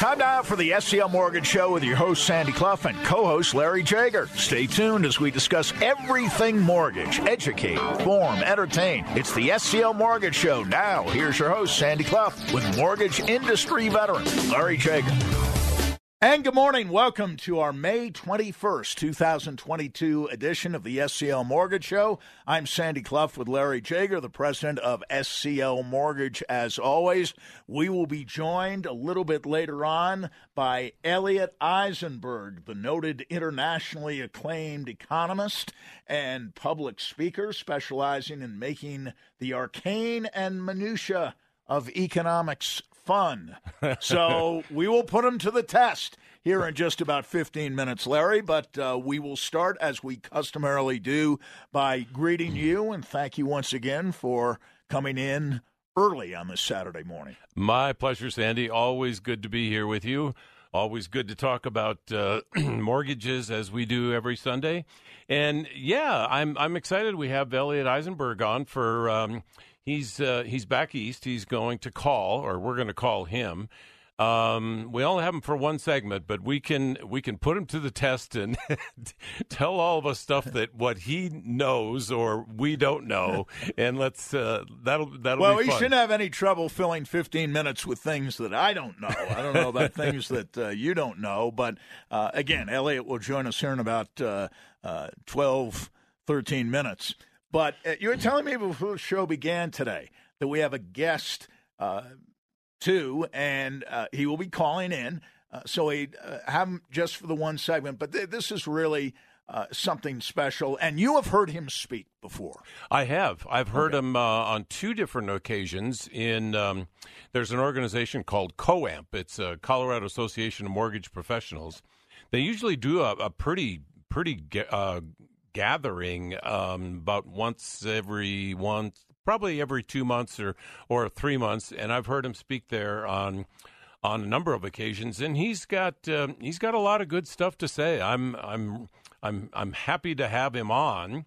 Time now for the SCL Mortgage Show with your host, Sandy Clough, and co host, Larry Jager. Stay tuned as we discuss everything mortgage, educate, inform, entertain. It's the SCL Mortgage Show. Now, here's your host, Sandy Clough, with mortgage industry veteran, Larry Jager. And good morning. Welcome to our May 21st, 2022 edition of the SCL Mortgage Show. I'm Sandy Clough with Larry Jager, the president of SCL Mortgage. As always, we will be joined a little bit later on by Elliot Eisenberg, the noted internationally acclaimed economist and public speaker specializing in making the arcane and minutia of economics fun. so we will put him to the test here in just about 15 minutes, Larry. But uh, we will start, as we customarily do, by greeting you and thank you once again for coming in early on this Saturday morning. My pleasure, Sandy. Always good to be here with you. Always good to talk about uh, mortgages as we do every Sunday. And yeah, I'm I'm excited. We have Elliot Eisenberg on for. Um, he's uh, he's back east. He's going to call, or we're going to call him. Um, we only have him for one segment, but we can we can put him to the test and tell all of us stuff that what he knows or we don't know, and let's uh, that'll that'll. Well, he shouldn't have any trouble filling 15 minutes with things that I don't know. I don't know about things that uh, you don't know, but uh, again, Elliot will join us here in about uh, uh, 12, 13 minutes. But uh, you were telling me before the show began today that we have a guest uh, too, and uh, he will be calling in. Uh, so we uh, have him just for the one segment, but th- this is really uh, something special. And you have heard him speak before. I have. I've heard okay. him on two different occasions. In um, there's an organization called COAMP. It's a Colorado Association of Mortgage Professionals. They usually do a, a pretty pretty gathering um, about once every once probably every two months or or three months, and I've heard him speak there on on a number of occasions, and he's got uh, he's got a lot of good stuff to say. I'm I'm I'm I'm happy to have him on.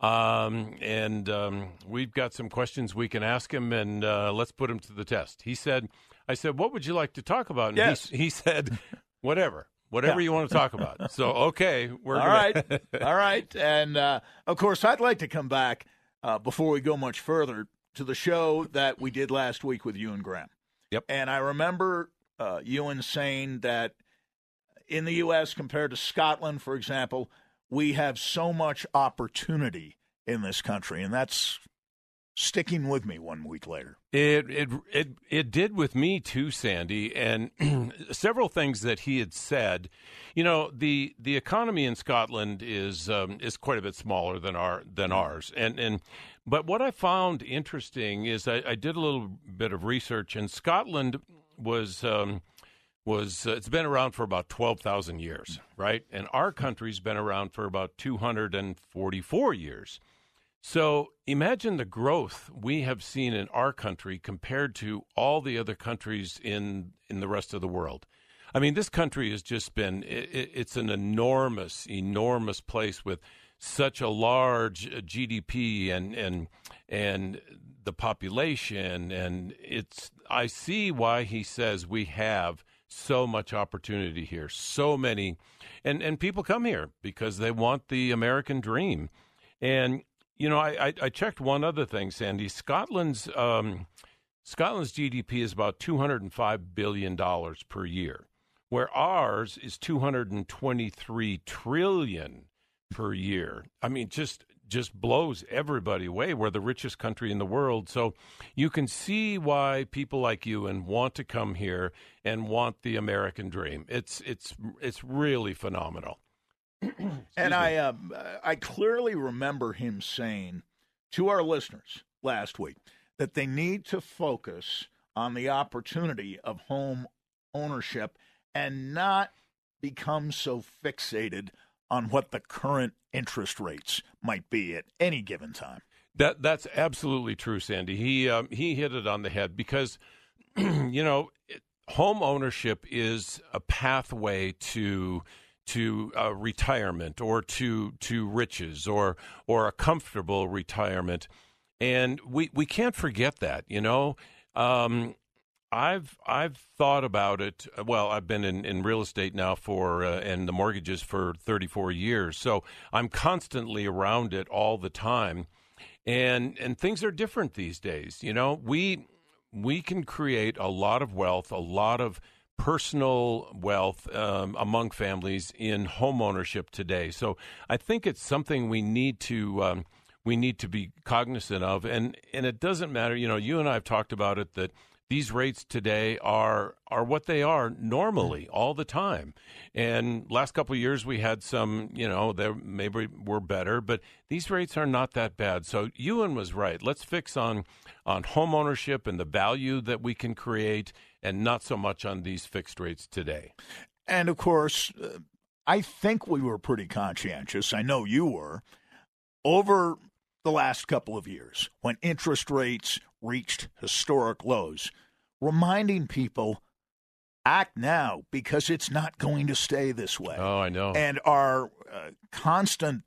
Um, and um, we've got some questions we can ask him, and uh, let's put him to the test. He said, "I said, what would you like to talk about?" And yes. he, he said, "Whatever." whatever yeah. you want to talk about. So, okay, we're all gonna... right, all right, and uh, of course, I'd like to come back uh, before we go much further to the show that we did last week with Ewan Graham. Yep, and I remember uh, Ewan saying that in the U.S. compared to Scotland, for example, we have so much opportunity in this country, and that's sticking with me one week later. It it it it did with me too, Sandy, and several things that he had said. You know, the the economy in Scotland is um, is quite a bit smaller than our than ours, and and but what I found interesting is I, I did a little bit of research, and Scotland was. Um, was uh, it's been around for about 12,000 years, right? And our country's been around for about 244 years. So imagine the growth we have seen in our country compared to all the other countries in in the rest of the world. I mean, this country has just been it, it's an enormous, enormous place with such a large uh, GDP and and and the population and it's I see why he says we have so much opportunity here. So many and and people come here because they want the American dream. And you know, I, I, I checked one other thing, Sandy. Scotland's um, Scotland's GDP is about two hundred and five billion dollars per year, where ours is two hundred and twenty three trillion per year. I mean, just just blows everybody away. We're the richest country in the world, so you can see why people like you and want to come here and want the American dream. It's it's it's really phenomenal. And I, uh, I clearly remember him saying to our listeners last week that they need to focus on the opportunity of home ownership and not become so fixated on what the current interest rates might be at any given time. That that's absolutely true, Sandy. He um, he hit it on the head because you know home ownership is a pathway to to uh, retirement or to to riches or or a comfortable retirement, and we we can't forget that. You know, um, I've I've thought about it. Well, I've been in, in real estate now for uh, and the mortgages for 34 years, so I'm constantly around it all the time, and and things are different these days. You know, we we can create a lot of wealth, a lot of personal wealth um, among families in home ownership today. So I think it's something we need to. Um, we need to be cognizant of, and and it doesn't matter. You know, you and I have talked about it that these rates today are are what they are normally all the time. And last couple of years we had some, you know, they maybe were better, but these rates are not that bad. So Ewan was right. Let's fix on on home ownership and the value that we can create and not so much on these fixed rates today. And of course, uh, I think we were pretty conscientious. I know you were over the last couple of years when interest rates reached historic lows, reminding people act now because it's not going to stay this way. Oh, I know. And our uh, constant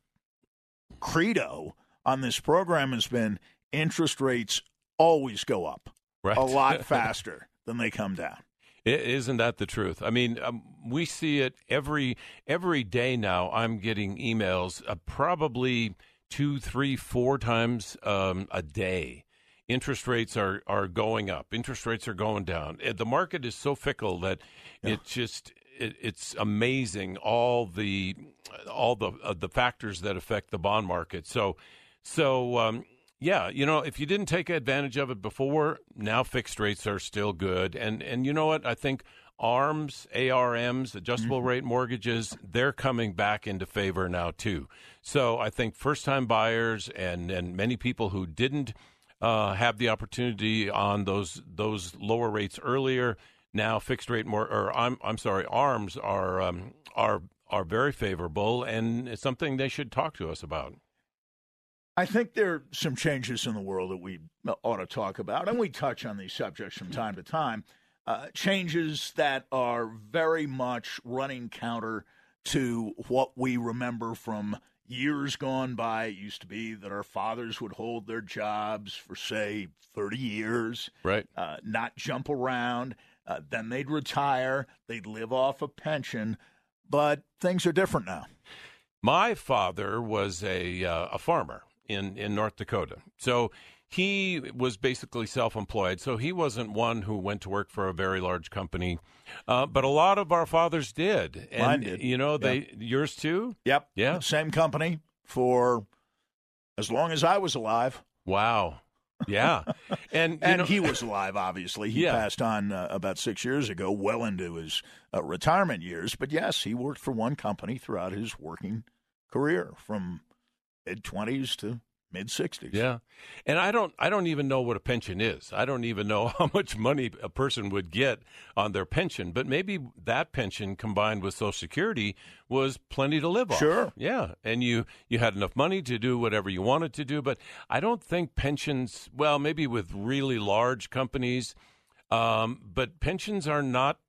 credo on this program has been interest rates always go up right. a lot faster than they come down. Isn't that the truth? I mean, um, we see it every every day now. I'm getting emails, uh, probably two, three, four times um, a day interest rates are, are going up, interest rates are going down. The market is so fickle that yeah. it just it, it's amazing all the all the uh, the factors that affect the bond market. So so um, yeah, you know, if you didn't take advantage of it before, now fixed rates are still good. And and you know what? I think ARMs, ARMs, adjustable mm-hmm. rate mortgages, they're coming back into favor now too. So I think first time buyers and and many people who didn't uh, have the opportunity on those those lower rates earlier. Now fixed rate more, or I'm I'm sorry, arms are um, are are very favorable, and it's something they should talk to us about. I think there are some changes in the world that we ought to talk about, and we touch on these subjects from time to time. Uh, changes that are very much running counter to what we remember from years gone by, it used to be that our fathers would hold their jobs for, say, 30 years, right? Uh, not jump around. Uh, then they'd retire, they'd live off a pension, but things are different now. My father was a uh, a farmer in in North Dakota, so he was basically self-employed. So he wasn't one who went to work for a very large company uh, but a lot of our fathers did. And, Mine did. You know, they yours too. Yep. Yeah. Same company for as long as I was alive. Wow. Yeah, and and know, he was alive. Obviously, he yeah. passed on uh, about six years ago, well into his uh, retirement years. But yes, he worked for one company throughout his working career, from mid twenties to mid 60s. Yeah. And I don't I don't even know what a pension is. I don't even know how much money a person would get on their pension, but maybe that pension combined with social security was plenty to live off. Sure. Yeah. And you you had enough money to do whatever you wanted to do, but I don't think pensions, well, maybe with really large companies, um, but pensions are not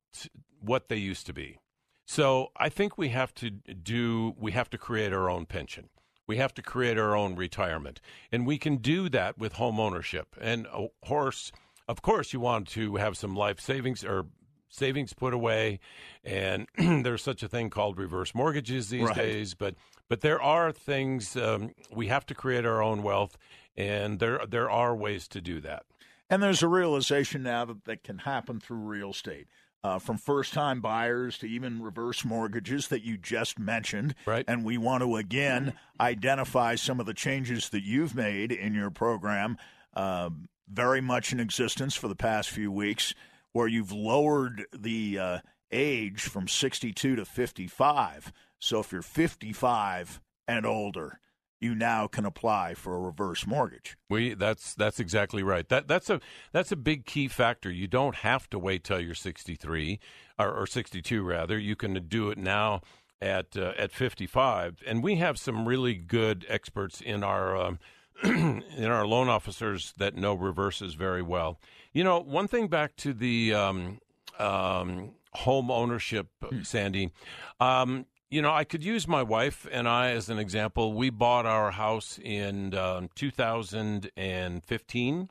what they used to be. So I think we have to do we have to create our own pension. We have to create our own retirement. And we can do that with home ownership. And of course, of course, you want to have some life savings or savings put away. And there's such a thing called reverse mortgages these right. days. But but there are things um, we have to create our own wealth, and there there are ways to do that. And there's a realization now that that can happen through real estate uh, from first time buyers to even reverse mortgages that you just mentioned. Right. And we want to again identify some of the changes that you've made in your program, uh, very much in existence for the past few weeks, where you've lowered the uh, age from 62 to 55. So if you're 55 and older, you now can apply for a reverse mortgage. We that's that's exactly right. That that's a that's a big key factor. You don't have to wait till you're 63 or, or 62 rather. You can do it now at uh, at 55. And we have some really good experts in our um, in our loan officers that know reverses very well. You know, one thing back to the um, um, home ownership, hmm. Sandy. Um, you know, I could use my wife and I as an example. We bought our house in um, 2015,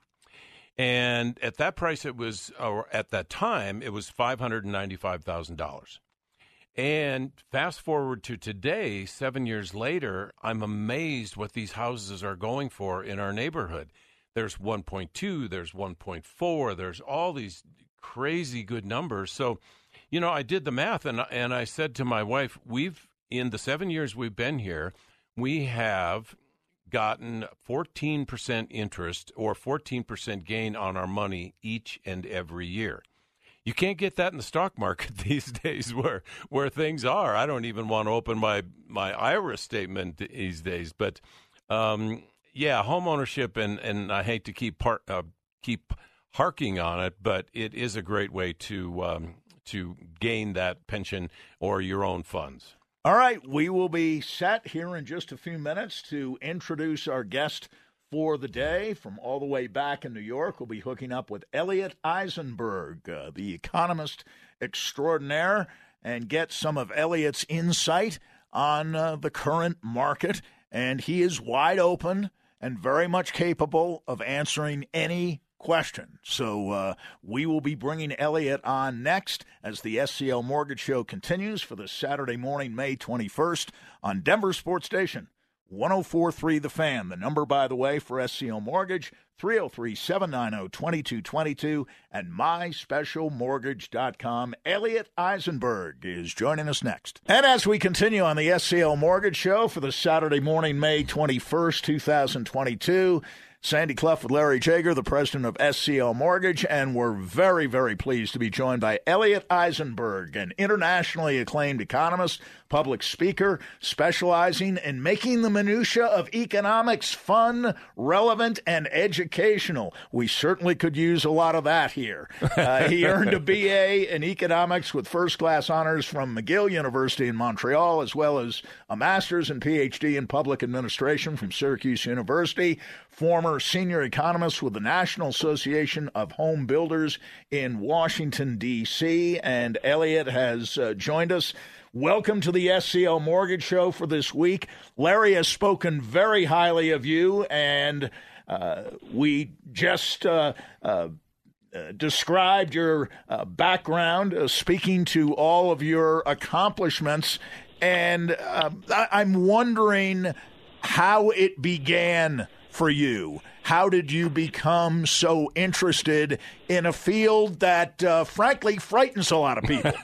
And at that price, it was, or at that time, it was $595,000. And fast forward to today, seven years later, I'm amazed what these houses are going for in our neighborhood. There's 1.2, there's 1.4, there's all these crazy good numbers. So, you know, I did the math and and I said to my wife, we've in the 7 years we've been here, we have gotten 14% interest or 14% gain on our money each and every year. You can't get that in the stock market these days where where things are. I don't even want to open my my IRA statement these days, but um, yeah, home ownership and and I hate to keep part uh, keep harking on it, but it is a great way to um, to gain that pension or your own funds. All right, we will be set here in just a few minutes to introduce our guest for the day from all the way back in New York. We'll be hooking up with Elliot Eisenberg, uh, the economist extraordinaire, and get some of Elliot's insight on uh, the current market. And he is wide open and very much capable of answering any question. So uh, we will be bringing Elliot on next as the SCL Mortgage Show continues for the Saturday morning, May 21st on Denver Sports Station. 1043 The Fan. The number, by the way, for SCL Mortgage, 303 790 2222 and myspecialmortgage.com. Elliot Eisenberg is joining us next. And as we continue on the SCL Mortgage Show for the Saturday morning, May 21st, 2022, Sandy Clough with Larry Jager, the president of SCL Mortgage, and we're very, very pleased to be joined by Elliot Eisenberg, an internationally acclaimed economist, public speaker, specializing in making the minutia of economics fun, relevant, and educational. We certainly could use a lot of that here. Uh, he earned a BA in economics with first class honors from McGill University in Montreal, as well as a master's and PhD in public administration from Syracuse University former senior economist with the National Association of Home Builders in Washington, D.C. And Elliot has uh, joined us. Welcome to the SCL Mortgage Show for this week. Larry has spoken very highly of you, and uh, we just. Uh, uh, uh described your uh, background, uh, speaking to all of your accomplishments, and uh, I- am wondering how it began for you? How did you become so interested in a field that, uh, frankly, frightens a lot of people?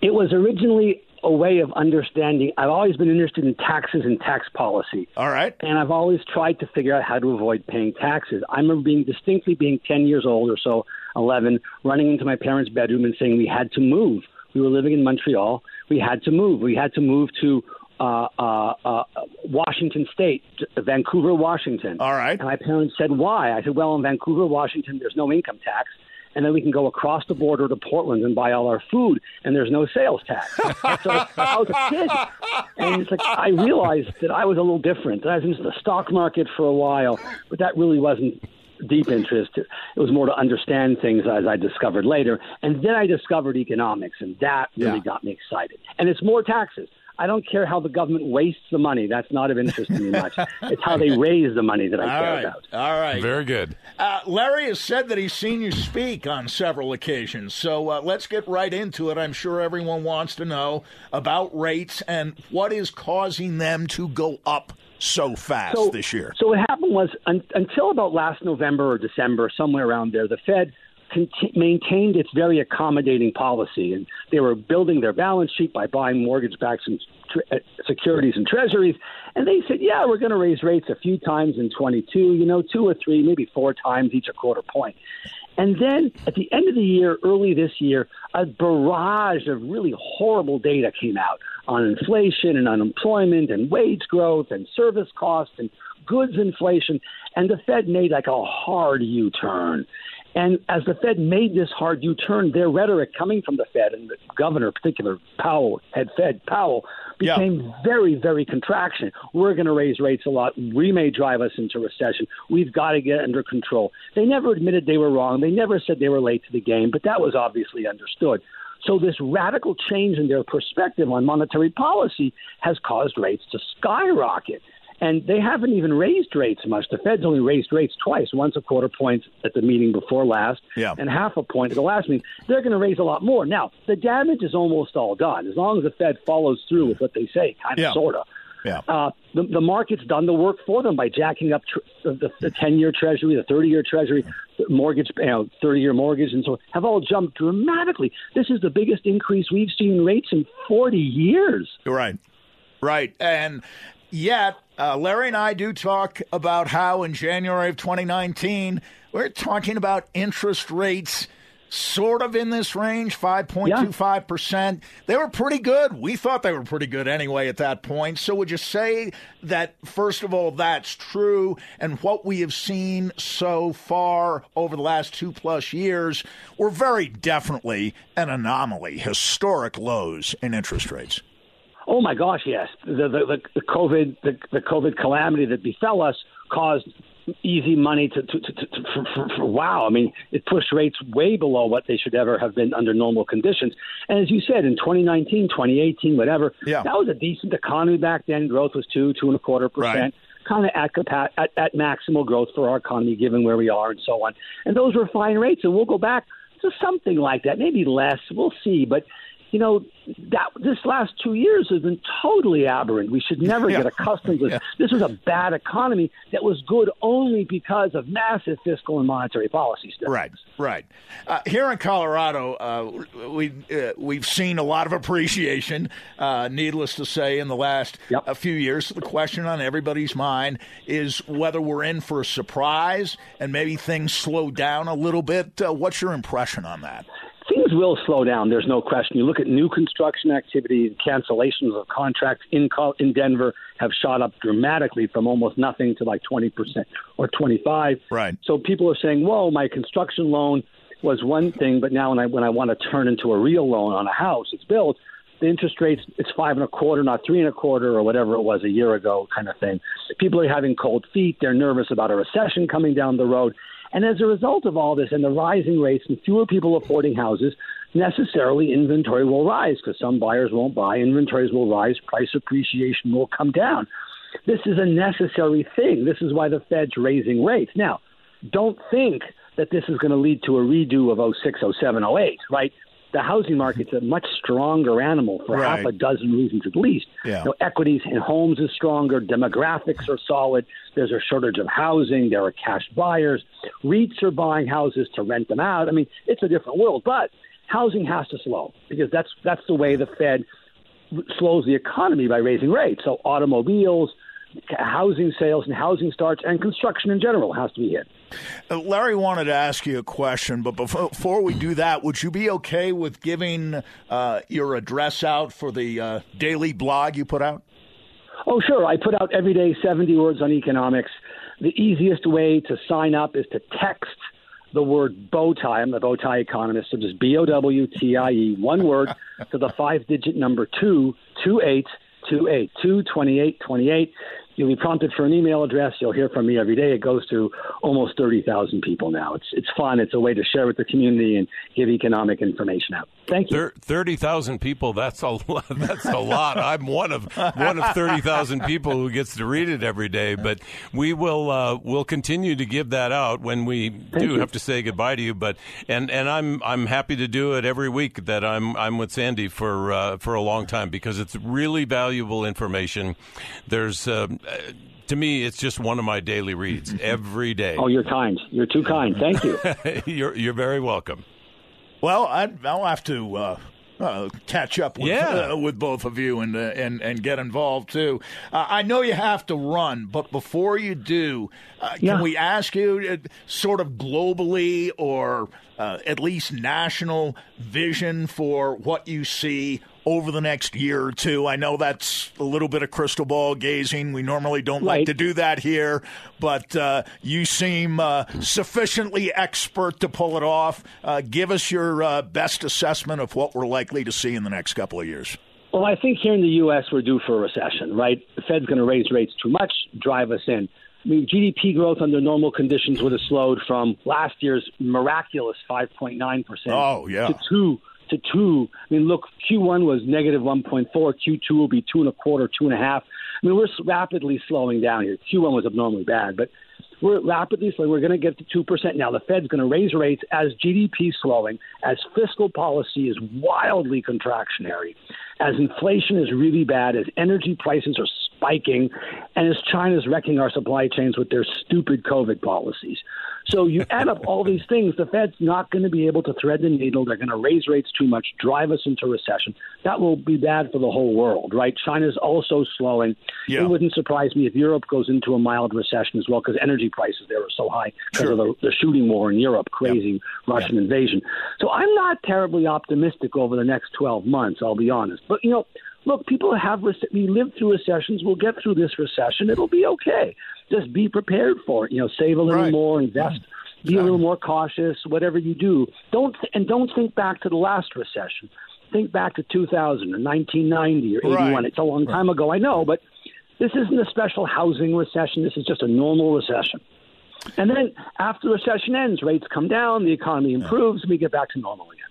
it was originally a way of understanding. I've always been interested in taxes and tax policy. All right. And I've always tried to figure out how to avoid paying taxes. I remember being distinctly being 10 years old or so, 11, running into my parents' bedroom and saying we had to move. We were living in Montreal. We had to move. We had to move to uh, uh, uh, Washington State, Vancouver, Washington. All right. And my parents said, why? I said, well, in Vancouver, Washington, there's no income tax. And then we can go across the border to Portland and buy all our food, and there's no sales tax. so I was a kid, and it's like I realized that I was a little different. I was into the stock market for a while, but that really wasn't deep interest. It was more to understand things as I discovered later. And then I discovered economics, and that really yeah. got me excited. And it's more taxes. I don't care how the government wastes the money. That's not of interest to me much. it's how they raise the money that I All care right. about. All right. Very good. Uh, Larry has said that he's seen you speak on several occasions. So uh, let's get right into it. I'm sure everyone wants to know about rates and what is causing them to go up so fast so, this year. So what happened was un- until about last November or December, somewhere around there, the Fed – maintained its very accommodating policy, and they were building their balance sheet by buying mortgage-backed uh, securities and treasuries. And they said, "Yeah, we're going to raise rates a few times in 22. You know, two or three, maybe four times each a quarter point." And then at the end of the year, early this year, a barrage of really horrible data came out on inflation and unemployment and wage growth and service costs and goods inflation. And the Fed made like a hard U turn. And as the Fed made this hard U turn, their rhetoric coming from the Fed and the governor, in particular Powell, head Fed Powell, became yeah. very, very contraction. We're going to raise rates a lot. We may drive us into recession. We've got to get under control. They never admitted they were wrong. They never said they were late to the game, but that was obviously understood. So this radical change in their perspective on monetary policy has caused rates to skyrocket. And they haven't even raised rates much. The Fed's only raised rates twice, once a quarter point at the meeting before last, yeah. and half a point at the last meeting. They're going to raise a lot more. Now, the damage is almost all done. As long as the Fed follows through with what they say, kind of, yeah. sort of. Yeah. Uh, the, the market's done the work for them by jacking up tr- the, the 10-year Treasury, the 30-year Treasury, the mortgage, you know, 30-year mortgage, and so have all jumped dramatically. This is the biggest increase we've seen in rates in 40 years. Right, right, and yet uh, Larry and I do talk about how in January of 2019 we're talking about interest rates sort of in this range, 5.25%. They were pretty good. We thought they were pretty good anyway at that point. So would you say that, first of all, that's true? And what we have seen so far over the last two plus years were very definitely an anomaly, historic lows in interest rates. Oh my gosh, yes. The the, the, COVID the, the COVID calamity that befell us caused easy money to, to, to, to for, for, for, wow. I mean, it pushed rates way below what they should ever have been under normal conditions. And as you said, in 2019, 2018, whatever, yeah. that was a decent economy back then. Growth was two, two and a quarter percent. Right. Kind of at, capa- at at maximal growth for our economy, given where we are and so on. And those were fine rates, and we'll go back to something like that, maybe less. We'll see, but you know, that this last two years has been totally aberrant. We should never yeah. get accustomed to this. This was a bad economy that was good only because of massive fiscal and monetary policies. Right, right. Uh, here in Colorado, uh, we uh, we've seen a lot of appreciation. Uh, needless to say, in the last yep. a few years, the question on everybody's mind is whether we're in for a surprise and maybe things slow down a little bit. Uh, what's your impression on that? Will slow down. There's no question. You look at new construction activity, cancellations of contracts in in Denver have shot up dramatically from almost nothing to like 20 percent or 25. Right. So people are saying, "Whoa, my construction loan was one thing, but now when I when I want to turn into a real loan on a house, it's built." The interest rates it's five and a quarter, not three and a quarter, or whatever it was a year ago, kind of thing. People are having cold feet. They're nervous about a recession coming down the road. And as a result of all this and the rising rates and fewer people affording houses, necessarily inventory will rise because some buyers won't buy, inventories will rise, price appreciation will come down. This is a necessary thing. This is why the Fed's raising rates. Now, don't think that this is going to lead to a redo of 06, 07, 08, right? The housing market's a much stronger animal for right. half a dozen reasons at least. Yeah. You know, equities in homes is stronger, demographics are solid, there's a shortage of housing, there are cash buyers, REITs are buying houses to rent them out. I mean, it's a different world, but housing has to slow because that's that's the way the Fed slows the economy by raising rates. So automobiles, housing sales and housing starts and construction in general has to be hit. Uh, Larry wanted to ask you a question, but before, before we do that, would you be okay with giving uh, your address out for the uh, daily blog you put out? Oh, sure. I put out every day 70 words on economics. The easiest way to sign up is to text the word bow tie. I'm the bow tie economist, so just B O W T I E, one word, to the five digit number two, two eight. 282828. You'll be prompted for an email address. You'll hear from me every day. It goes to almost 30,000 people now. It's it's fun. It's a way to share with the community and give economic information out. Thank you. Thirty thousand people. That's a lot. That's a lot. I'm one of one of thirty thousand people who gets to read it every day. But we will uh, will continue to give that out when we Thank do you. have to say goodbye to you. But and and I'm I'm happy to do it every week that I'm I'm with Sandy for uh, for a long time because it's really valuable information. There's. Uh, to me, it's just one of my daily reads every day. Oh, you're kind. You're too kind. Thank you. you're you're very welcome. Well, i will have to uh, uh, catch up with, Yeah. uh, with both of you and, uh, and, and get involved too. Uh, I know you have to run, but before you do, uh, Yeah. can we ask you uh, sort of globally or uh, at least national vision for what you see over the next year or two? I know that's a little bit of crystal ball gazing. We normally don't like to do that here, but uh, you seem uh, sufficiently expert to pull it off. Uh, give us your uh, best assessment of what we're likely to see in the next couple of years. Well, I think here in the U.S. we're due for a recession, right? The Fed's going to raise rates too much, drive us in. I mean, GDP growth under normal conditions would have slowed from last year's miraculous 5.9 percent Oh, yeah. to two to two. I mean, look, Q1 was negative 1.4. Q2 will be two and a quarter, two and a half. I mean, we're rapidly slowing down here. Q1 was abnormally bad, but we're rapidly slowing. We're going to get to two percent now. The Fed's going to raise rates as GDP slowing, as fiscal policy is wildly contractionary, as inflation is really bad, as energy prices are spiking, and as China's wrecking our supply chains with their stupid COVID policies. So you add up all these things, the Fed's not going to be able to thread the needle. They're going to raise rates too much, drive us into recession. That will be bad for the whole world, right? China's also slowing. Yeah. It wouldn't surprise me if Europe goes into a mild recession as well because energy prices there are so high because sure. of the, the, shooting war in Europe, crazy yep. Russian yep. invasion. So I'm not terribly optimistic over the next 12 months, I'll be honest. But, you know, look, people have we live through recessions. We'll get through this recession. It'll be okay. Just be prepared for it. You know, save a little right. more, invest, be a little more cautious. Whatever you do, don't and don't think back to the last recession. Think back to 2000 or 1990 or 81. Right. It's a long time ago, I know, but this isn't a special housing recession. This is just a normal recession. And then after the recession ends, rates come down, the economy improves, and we get back to normal again.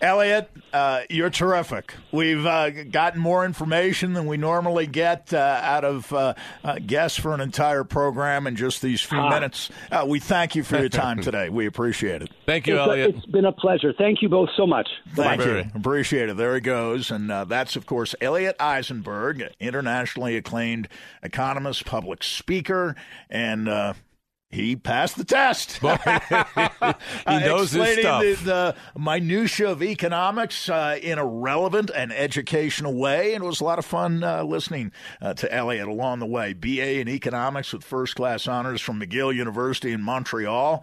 Elliot, uh, you're terrific. We've uh, gotten more information than we normally get uh, out of uh, uh, guests for an entire program in just these few ah. minutes. Uh, we thank you for your time today. We appreciate it. Thank you, it's Elliot. A, it's been a pleasure. Thank you both so much. Thank you. Appreciate it. There he goes. And that's, of course, Elliot Eisenberg, internationally acclaimed economist, public speaker, and he passed the test. he knows uh, his stuff. The, the minutia of economics uh, in a relevant and educational way, and it was a lot of fun uh, listening uh, to Elliot along the way. BA in economics with first class honors from McGill University in Montreal,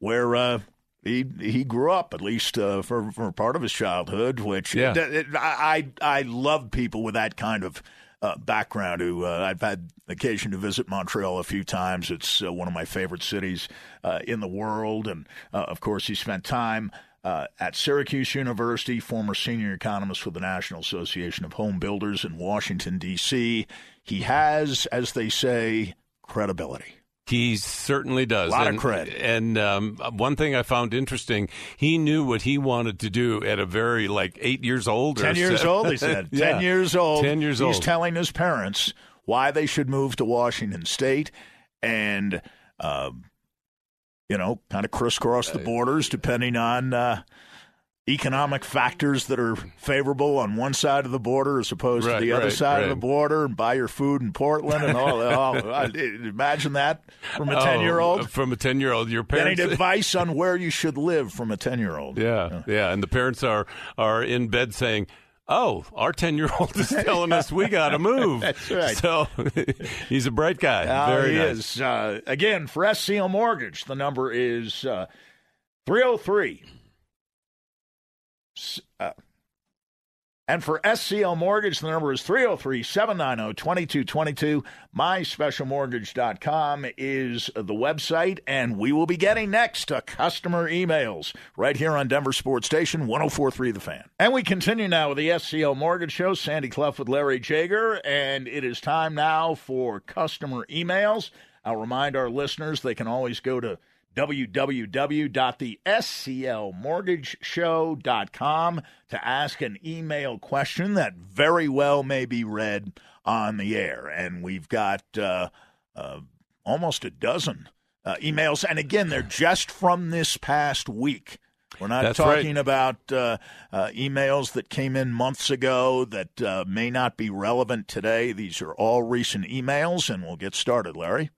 where uh, he he grew up at least uh, for for part of his childhood. Which yeah. I, I I love people with that kind of uh, background who uh, I've had occasion to visit Montreal a few times. It's uh, one of my favorite cities uh, in the world. And uh, of course, he spent time uh, at Syracuse University, former senior economist for the National Association of Home Builders in Washington, D.C. He has, as they say, credibility. He certainly does. A lot and, of credit. And um, one thing I found interesting, he knew what he wanted to do at a very, like, eight years old. Ten years seven. old, he said. yeah. Ten years old. Ten years He's old. He's telling his parents why they should move to Washington State and, uh, you know, kind of crisscross the borders depending on uh, economic factors that are favorable on one side of the border as opposed right, to the other right, side right. of the border and buy your food in Portland and all. all imagine that from a ten year old. Oh, from a ten year old, your parents getting advice on where you should live from a ten year old. Yeah, yeah, and the parents are are in bed saying. Oh, our 10 year old is telling us we got to move. That's right. So he's a bright guy. Uh, Very he nice. is. Uh, again, for SCL Mortgage, the number is uh, 303 uh, and for SCL Mortgage, the number is 303 790 2222. MySpecialMortgage.com is the website, and we will be getting next to customer emails right here on Denver Sports Station 1043 The Fan. And we continue now with the SCL Mortgage Show. Sandy Clough with Larry Jager, and it is time now for customer emails. I'll remind our listeners they can always go to www.thesclmortgageshow.com to ask an email question that very well may be read on the air. And we've got uh, uh, almost a dozen uh, emails. And again, they're just from this past week. We're not That's talking right. about uh, uh, emails that came in months ago that uh, may not be relevant today. These are all recent emails, and we'll get started, Larry.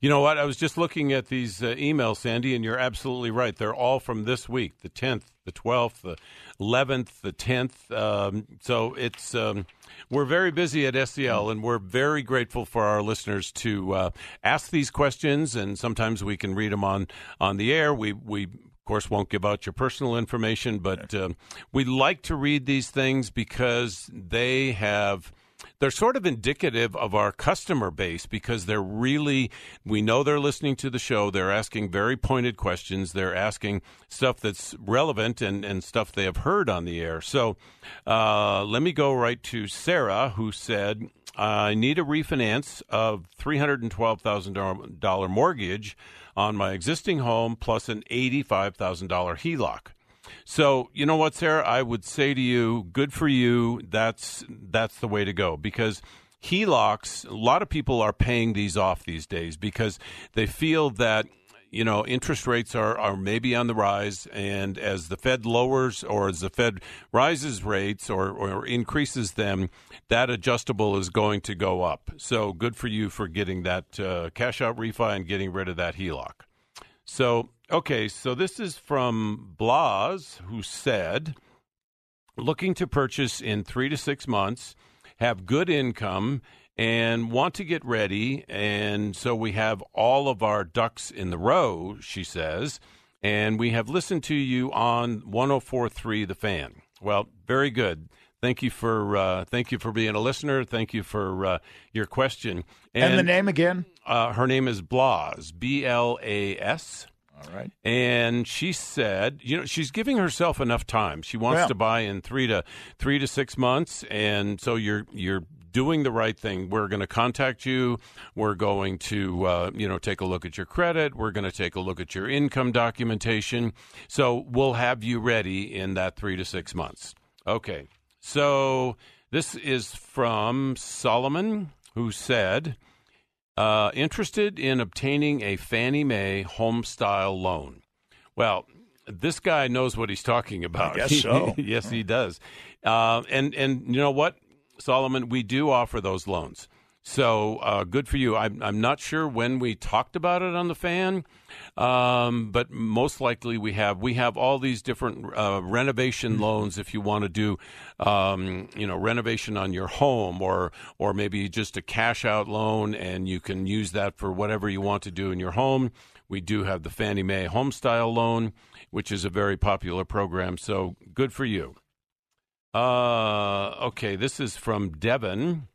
You know what? I was just looking at these uh, emails, Sandy, and you're absolutely right. They're all from this week the 10th, the 12th, the 11th, the 10th. Um, so it's. Um, we're very busy at SCL, and we're very grateful for our listeners to uh, ask these questions, and sometimes we can read them on, on the air. We we of course won't give out your personal information, but uh, we like to read these things because they have they're sort of indicative of our customer base because they're really we know they're listening to the show. They're asking very pointed questions. They're asking stuff that's relevant and, and stuff they have heard on the air. So uh, let me go right to sarah who said i need a refinance of $312000 mortgage on my existing home plus an $85000 heloc So you know what, Sarah? I would say to you, good for you. That's that's the way to go because HELOCs. A lot of people are paying these off these days because they feel that you know, interest rates are, are maybe on the rise, and as the Fed lowers or as the Fed rises rates or, or increases them, that adjustable is going to go up. So good for you for getting that uh, cash out refi and getting rid of that HELOC. So, okay, so this is from Blas, who said, looking to purchase in three to six months, have good income, and want to get ready. And so we have all of our ducks in the row, she says. And we have listened to you on 1043 The Fan. Well, very good. Thank you for uh, thank you for being a listener. Thank you for uh, your question. And, and, the name again? Uh, her name is Blas, B L A S. All right. And she said, you know, she's giving herself enough time. She wants well, to buy in three to three to six months, and so you're you're doing the right thing. We're going to contact you. We're going to, uh, you know, take a look at your credit. We're going to take a look at your income documentation. So we'll have you ready in that three to six months. Okay. So this is from Solomon, who said, uh, interested in obtaining a Fannie Mae home style loan. Well, this guy knows what he's talking about. I guess so. yes, he does. Uh, and and you know what? Solomon, we do offer those loans. So uh, good for you. I'm, I'm not sure when we talked about it on the fan, um, but most likely we have. We have all these different uh, renovation mm-hmm. loans if you want to do, um, you know, renovation on your home, or or maybe just a cash out loan, and you can use that for whatever you want to do in your home. We do have the Fannie Mae Home Style Loan, which is a very popular program. So good for you. Uh, okay, this is from Devin,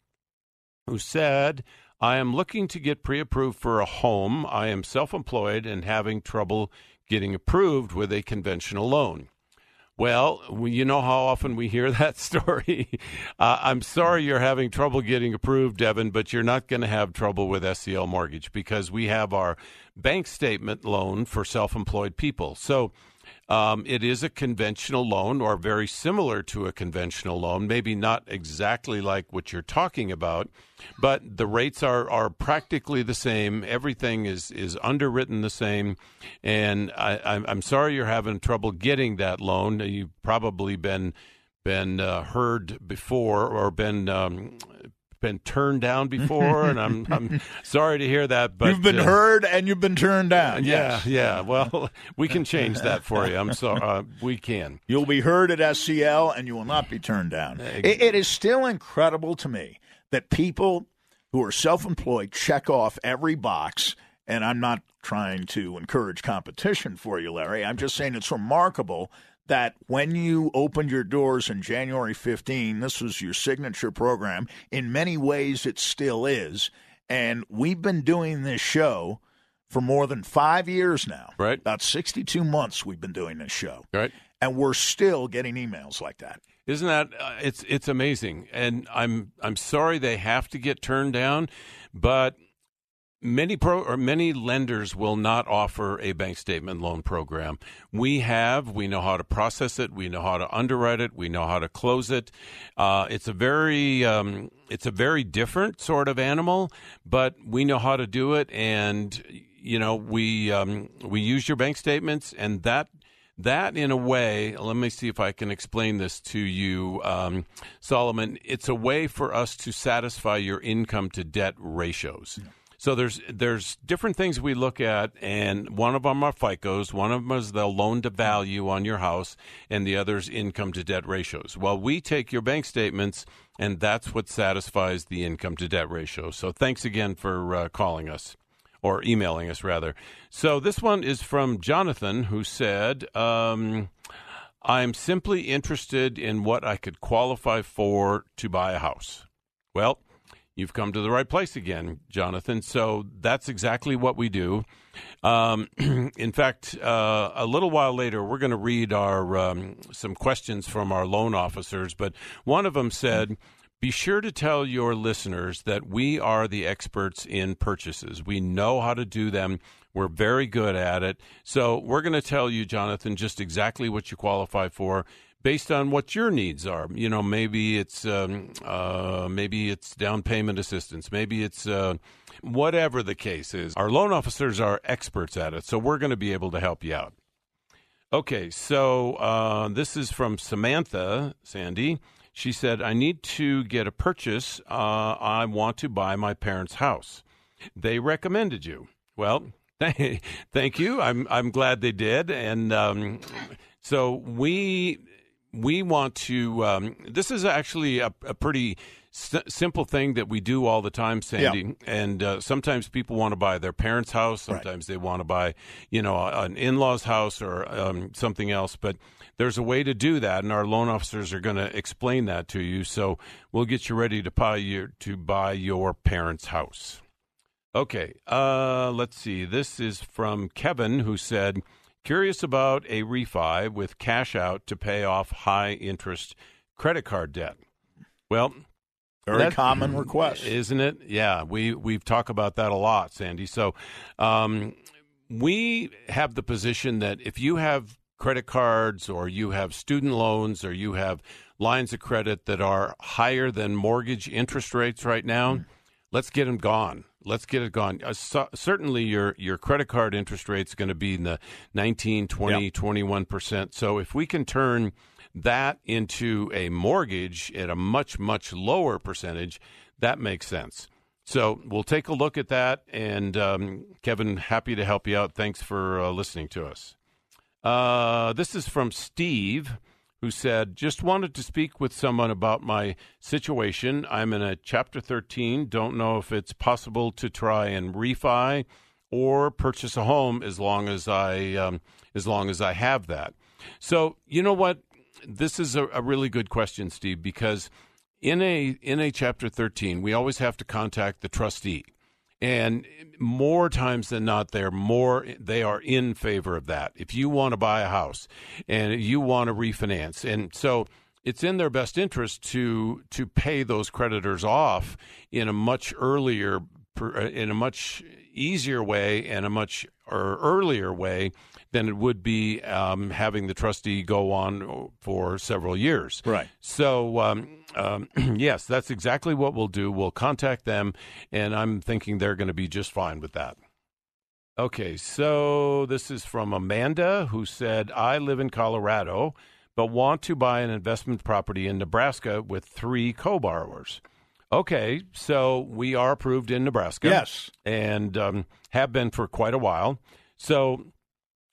who said, I am looking to get pre approved for a home. I am self employed and having trouble getting approved with a conventional loan. Well, you know how often we hear that story. uh, I'm sorry you're having trouble getting approved, Devin, but you're not going to have trouble with SCL Mortgage because we have our bank statement loan for self employed people. So, um, it is a conventional loan or very similar to a conventional loan, maybe not exactly like what you're talking about, but the rates are, are practically the same. Everything is, is underwritten the same. And I, I'm sorry you're having trouble getting that loan. You've probably been been uh, heard before or been um, been turned down before, and I'm I'm sorry to hear that. But you've been uh, heard and you've been turned down. Yeah, yes. yeah. Well, we can change that for you. I'm sorry. Uh, we can. You'll be heard at SCL, and you will not be turned down. It, it is still incredible to me that people who are self-employed check off every box. And I'm not trying to encourage competition for you, Larry. I'm just saying it's remarkable that when you opened your doors in January 15, this was your signature program. In many ways, it still is. And we've been doing this show for more than five years now. Right. About 62 months we've been doing this show. Right. And we're still getting emails like that. Isn't that uh, it's it's amazing. And I'm I'm sorry they have to get turned down, but many pro or many lenders will not offer a bank statement loan program. We have, we know how to process it, we know how to underwrite it, we know how to close it. Uh, it's a very um, it's a very different sort of animal, but we know how to do it, and you know we um, we use your bank statements, and that that in a way let me see if i can explain this to you um, solomon it's a way for us to satisfy your income to debt ratios yeah. So there's there's different things we look at, and one of them are FICOs, one of them is the loan to value on your house, and the other is income to debt ratios. Well, we take your bank statements, and that's what satisfies the income to debt ratio. So thanks again for uh, calling us or emailing us rather. So this one is from Jonathan, who said. Um, I'm simply interested in what I could qualify for to buy a house. Well, you've come to the right place again, Jonathan. So that's exactly what we do. Um, in fact, uh, a little while later, we're going to read our um, some questions from our loan officers. But one of them said. Be sure to tell your listeners that we are the experts in purchases. We know how to do them. We're very good at it. So we're going to tell you, Jonathan, just exactly what you qualify for based on what your needs are. You know, maybe it's um, uh, maybe it's down payment assistance, maybe it's uh, whatever the case is. Our loan officers are experts at it, so we're going to be able to help you out. Okay, so uh, this is from Samantha Sandy. She said, "I need to get a purchase. Uh, I want to buy my parents' house. They recommended you. Well." Thank you. I'm I'm glad they did, and um, so we we want to. Um, this is actually a, a pretty simple thing that we do all the time, Sandy. Yeah. And uh, sometimes people want to buy their parents' house. Sometimes right. they want to buy, you know, an in-laws house or um, something else. But there's a way to do that, and our loan officers are going to explain that to you. So we'll get you ready to buy your to buy your parents' house. Okay, uh, let's see. This is from Kevin, who said. Curious about a refi with cash out to pay off high interest credit card debt. Well, very common request, isn't it? Yeah, we we've talked about that a lot, Sandy. So, um, we have the position that if you have credit cards or you have student loans or you have lines of credit that are higher than mortgage interest rates right now, mm. let's get them gone. Let's get it gone. Uh, so, certainly, your your credit card interest rate is going to be in the 19, 20, yep. 21%. So if we can turn that into a mortgage at a much, much lower percentage, that makes sense. So we'll take a look at that. And um, Kevin, happy to help you out. Thanks for uh, listening to us. Uh, this is from Steve who said, Just wanted to speak with someone about my situation. I'm in a Chapter 13. Don't know if it's possible to try and refi or purchase a home as long as I um, as long as I have that. So you know what? This is a, a really good question, Steve, because in a in a Chapter 13, we always have to contact the trustee and more times than not they're more they are in favor of that. If you want to buy a house and you want to refinance and so it's in their best interest to to pay those creditors off in a much earlier in a much easier way and a much or earlier way than it would be um, having the trustee go on for several years. Right. So, um, um, yes, that's exactly what we'll do. We'll contact them, and I'm thinking they're going to be just fine with that. Okay, so this is from Amanda who said, I live in Colorado, but want to buy an investment property in Nebraska with three co borrowers. Okay, so we are approved in Nebraska. Yes. And um, have been for quite a while. So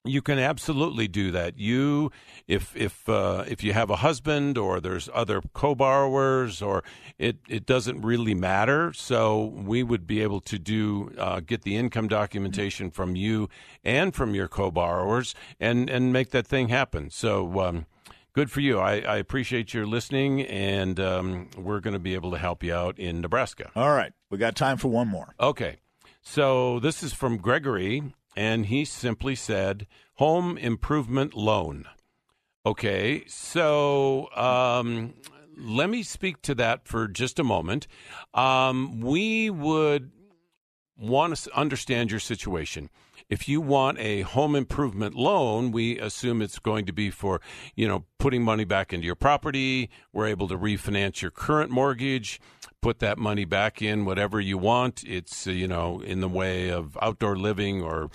you can absolutely do that. You, if if uh, if you have a husband or there's other co-borrowers, or it it doesn't really matter. So we would be able to do uh, get the income documentation from you and from your co-borrowers, and and make that thing happen. So. Um, good for you. I, I, appreciate your listening, and um, we're going to be able to help you out in Nebraska. All right. We got time for one more. Okay. So this is from Gregory, and he simply said home improvement loan. Okay, so um, let me speak to that for just a moment. Um, we would want to understand your situation. If you want a home improvement loan, we assume it's going to be for, you know, putting money back into your property. We're able to refinance your current mortgage put that money back in whatever you want. It's uh, you know in the way of outdoor living or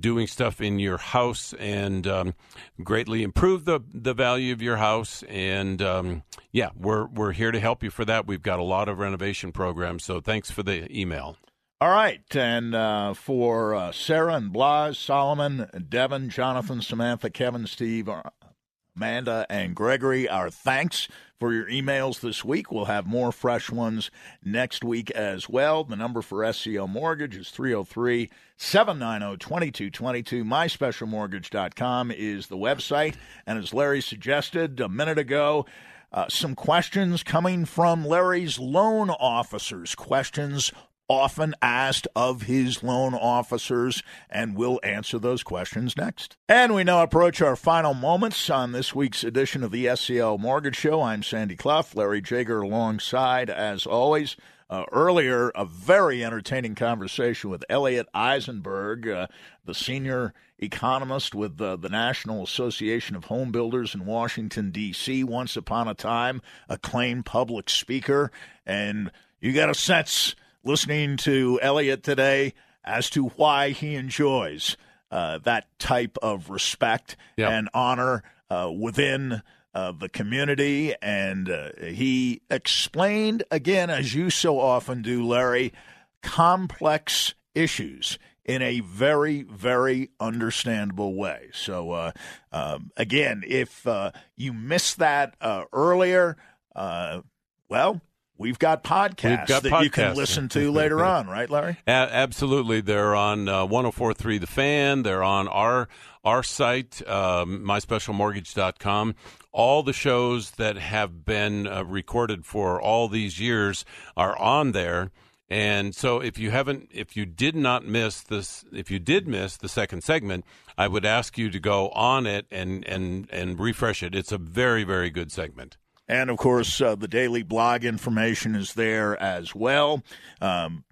doing stuff in your house and um, greatly improve the the value of your house. And um, yeah, we're we're here to help you for that. We've got a lot of renovation programs. So thanks for the email. All right, and uh, for uh, Sarah and Blas, Solomon, Devin, Jonathan, Samantha, Kevin, Steve, uh, Amanda, and Gregory, our thanks for your emails this week. We'll have more fresh ones next week as well. The number for SCL Mortgage is 303 790 2222. MySpecialMortgage.com is the website. And as Larry suggested a minute ago, uh, some questions coming from Larry's loan officers. Questions often asked of his loan officers, and we'll answer those questions next. And we now approach our final moments on this week's edition of the SCL Mortgage Show. I'm Sandy Clough, Larry Jager alongside, as always. uh, earlier, a very entertaining conversation with Elliot Eisenberg, uh, the senior economist with uh, the National Association of Home Builders in Washington, D.C., once upon a time, acclaimed public speaker. And you got a sense listening to Elliot today as to why he enjoys uh, that type of respect yep. and honor uh, within uh, the community. And uh, he explained, again, as you so often do, Larry, complex issues in a very, very understandable way. So, uh, um, again, if uh, you missed that uh, earlier, uh, well, We've got podcasts We've got that podcasts. you can listen to later on, right, Larry? A- absolutely. They're on uh, 1043 The Fan. They're on our our site, um, myspecialmortgage.com. All the shows that have been uh, recorded for all these years are on there. And so if you haven't, if you did not miss this, if you did miss the second segment, I would ask you to go on it and, and, and refresh it. It's a very, very good segment. And of course, uh, the daily blog information is there as well. Um,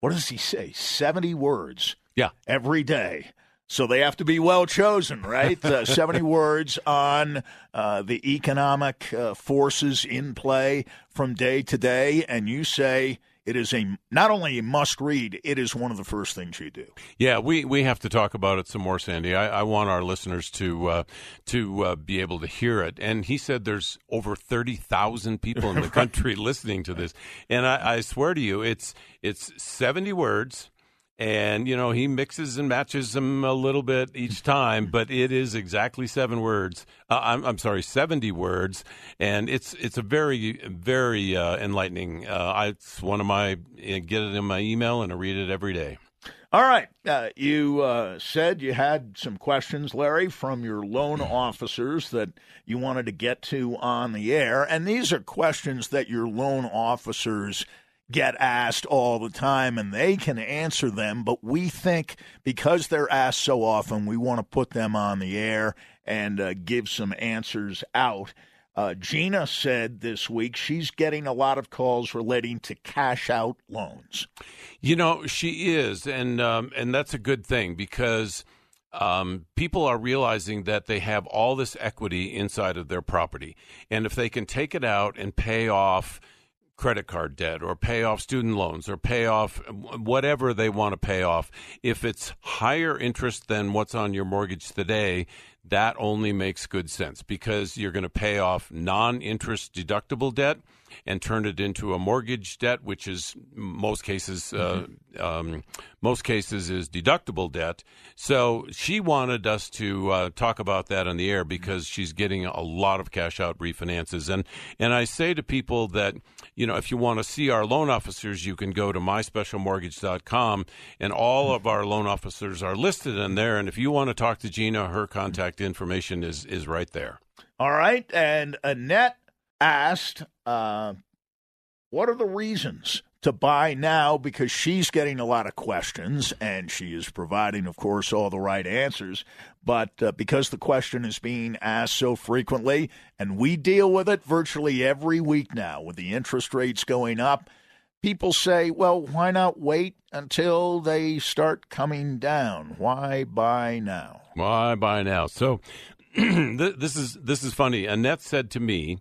what does he say? 70 words. Yeah. Every day. So they have to be well chosen, right? Uh, 70 words on uh, the economic uh, forces in play from day to day. And you say it is a not only a must read, it is one of the first things you do. Yeah, we, we have to talk about it some more, Sandy. I, I want our listeners to uh, to uh, be able to hear it. And he said there's over thirty thousand people in the country listening to this, and I, I swear to you, it's it's seventy words and you know he mixes and matches them a little bit each time but it is exactly seven words. Uh, I'm, I'm sorry 70 words. And it's it's a very very uh, enlightening uh, I, it's one of my get it in my email and I read it every day. All right. Uh, you uh, said you had some questions Larry from your loan officers that you wanted to get to on the air. And these are questions that your loan officers get asked all the time and they can answer them, but we think because they're asked so often, we want to put them on the air and uh, give some answers out. Uh, Gina said this week she's getting a lot of calls relating to cash out loans. You know, she is, and um, and that's a good thing because um, people are realizing that they have all this equity inside of their property, and if they can take it out and pay off credit card debt or pay off student loans or pay off whatever they want to pay off. If it's higher interest than what's on your mortgage today, that only makes good sense because you're going to pay off non interest deductible debt and turn it into a mortgage debt, which is most cases uh, mm-hmm. um, most cases is deductible debt. So she wanted us to uh, talk about that on the air because she's getting a lot of cash out refinances, and and I say to people that you know if you want to see our loan officers, you can go to myspecialmortgage.com, and all of our loan officers are listed in there. And if you want to talk to Gina, her contact information is is right there. All right, and Annette asked, uh, what are the reasons to buy now? Because she's getting a lot of questions and she is providing, of course, all the right answers. But uh, because the question is being asked so frequently, and we deal with it virtually every week now with the interest rates going up, people say, well, why not wait until they start coming down? Why buy now? Why buy now? So this is this is funny. Annette said to me,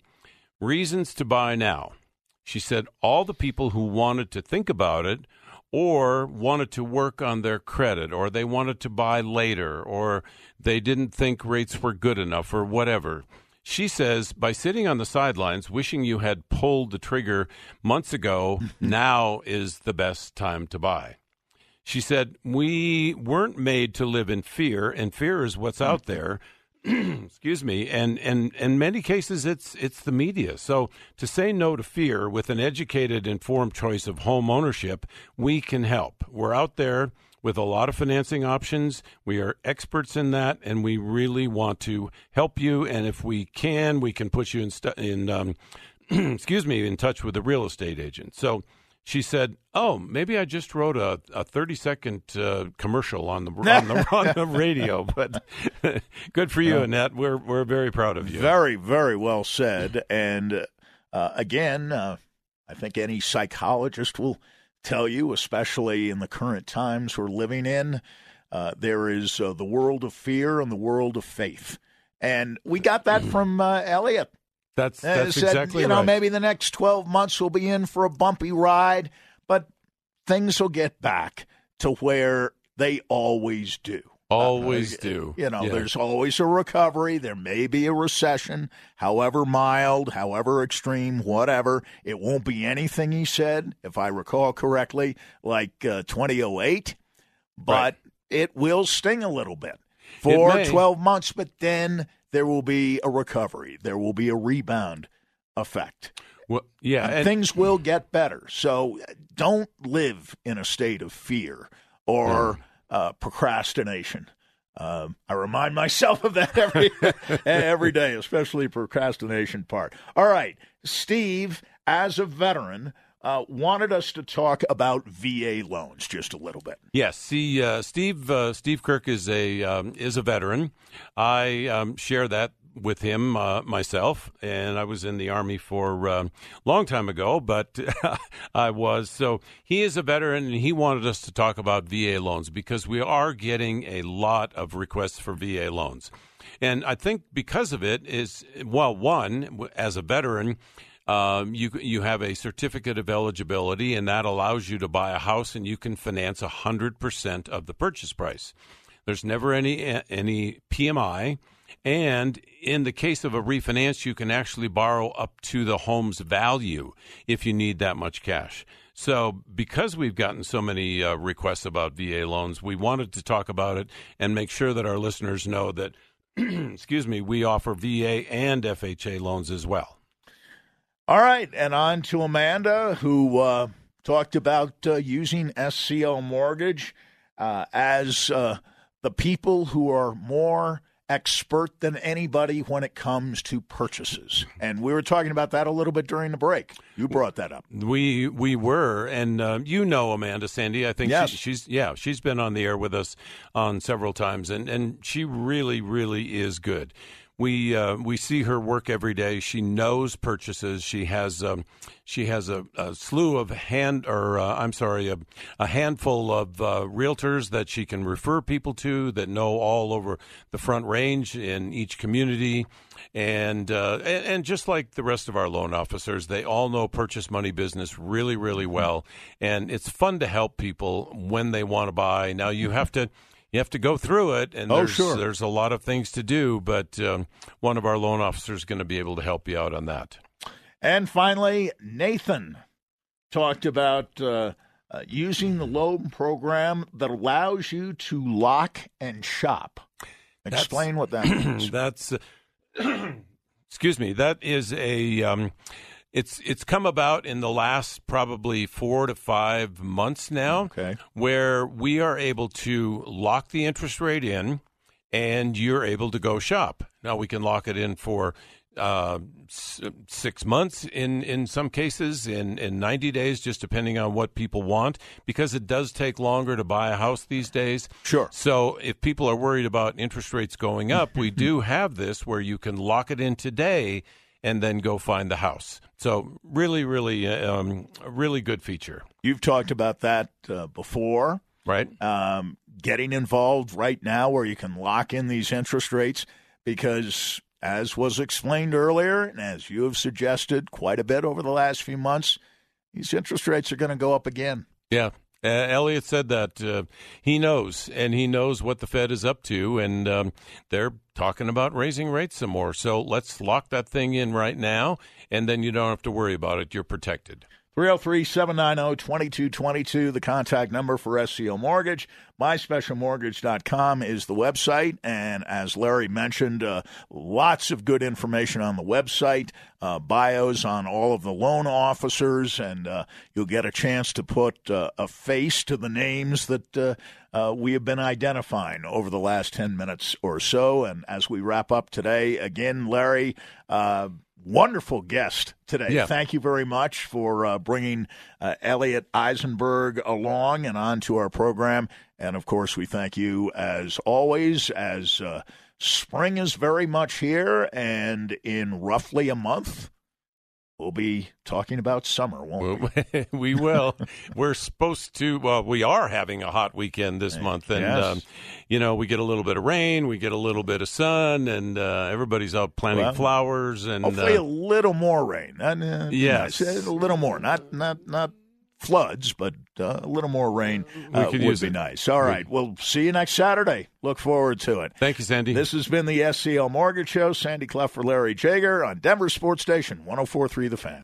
Reasons to buy now. She said all the people who wanted to think about it or wanted to work on their credit or they wanted to buy later or they didn't think rates were good enough or whatever. She says by sitting on the sidelines wishing you had pulled the trigger months ago, now is the best time to buy. She said, We weren't made to live in fear, and fear is what's out hmm. there. excuse me and and in many cases it's it's the media. So to say no to fear with an educated informed choice of home ownership we can help. We're out there with a lot of financing options. We are experts in that and we really want to help you. And if we can we can put you in stu- in um, excuse me in touch with a real estate agent. So she said, "Oh, maybe I just wrote a, a thirty second uh, commercial on the on the, on the radio." But good for you, Annette. We're we're very proud of you. Very very well said. And uh, again, uh, I think any psychologist will tell you, especially in the current times we're living in, uh, there is uh, the world of fear and the world of faith. And we got that mm. from uh, Elliot. That's, that's said, exactly You know, right. maybe the next 12 months we'll be in for a bumpy ride, but things will get back to where they always do. Always uh, do. You know, yeah. there's always a recovery. There may be a recession, however mild, however extreme, whatever. It won't be anything he said, if I recall correctly, like uh, 2008, but right. it will sting a little bit for 12 months, but then there will be a recovery. There will be a rebound effect. Well, yeah, and and things will get better. So don't live in a state of fear or yeah uh, procrastination. Um, I remind myself of that every every day, especially procrastination part. All right, Steve, as a veteran, uh, wanted us to talk about VA loans just a little bit. Yes, see, uh, Steve uh, Steve Kirk is a um, is a veteran. I um, share that with him uh, myself, and I was in the Army for a um, long time ago, but I was. So he is a veteran, and he wanted us to talk about VA loans because we are getting a lot of requests for VA loans. And I think because of it is, well, one, as a veteran, um, you you have a certificate of eligibility, and that allows you to buy a house, and you can finance hundred percent of the purchase price. There's never any any PMI. And in the case of a refinance, you can actually borrow up to the home's value if you need that much cash. So, because we've gotten so many uh, requests about VA loans, we wanted to talk about it and make sure that our listeners know that, excuse me, we offer VA and FHA loans as well. All right, and on to Amanda, who uh, talked about uh, using SCL Mortgage uh, as uh, the people who are more expert than anybody when it comes to purchases. And we were talking about that a little bit during the break. You brought that up. We we were, and uh, you know Amanda Sandy. I think yes. she, she's yeah she's been on the air with us on several times, and and she really really is good. We uh, we see her work every day. She knows purchases. She has um, she has a, a, slew of hand or uh, I'm sorry a, a handful of uh, realtors that she can refer people to that know all over the Front Range in each community, and, uh, and and just like the rest of our loan officers, they all know purchase money business really really well, and it's fun to help people when they want to buy. Now you have to you have to go through it, and oh, there's, sure. there's a lot of things to do, but um, one of our loan officers is going to be able to help you out on that. And finally, Nathan talked about uh, uh, using the loan program that allows you to lock and shop. Explain that's, what that means. that's, uh, excuse me, that is a. Um, it's it's come about in the last probably four to five months now, okay. where we are able to lock the interest rate in, and you're able to go shop. Now we can lock it in for uh, six months in, in some cases, in, in 90 days, just depending on what people want, because it does take longer to buy a house these days. Sure. So if people are worried about interest rates going up, we do have this where you can lock it in today and then go find the house. So really, really, um, a really good feature. You've talked about that uh, before, right? Um, getting involved right now, where you can lock in these interest rates, because as was explained earlier, and as you have suggested quite a bit over the last few months, these interest rates are going to go up again. Yeah, uh, Elliot said that uh, he knows, and he knows what the Fed is up to, and um, they're talking about raising rates some more. So let's lock that thing in right now, and then you don't have to worry about it. You're protected. 303 790 2222, the contact number for SCL Mortgage. MySpecialMortgage.com is the website. And as Larry mentioned, uh, lots of good information on the website, uh, bios on all of the loan officers, and uh, you'll get a chance to put uh, a face to the names that uh, uh, we have been identifying over the last 10 minutes or so. And as we wrap up today, again, Larry, wonderful guest today. Yeah. Thank you very much for uh, bringing uh, Elliot Eisenberg along and onto our program. And of course, we thank you as always, as uh, spring is very much here. And in roughly a month, we'll be talking about summer, won't we? we will. We're supposed to. Well, we are having a hot weekend this month, and yes. um, you know we get a little bit of rain, we get a little bit of sun, and uh, everybody's out planting Well, flowers. And Hopefully, uh, a little more rain. Uh, Yes. nice. a little more. Not not not floods, but uh, a little more rain uh, would be it. nice. All right, we'll see you next Saturday. Look forward to it. thank you, Sandy. This has been the SCL Mortgage Show. Sandy for Larry Jager on Denver Sports Station 1043 The Fan.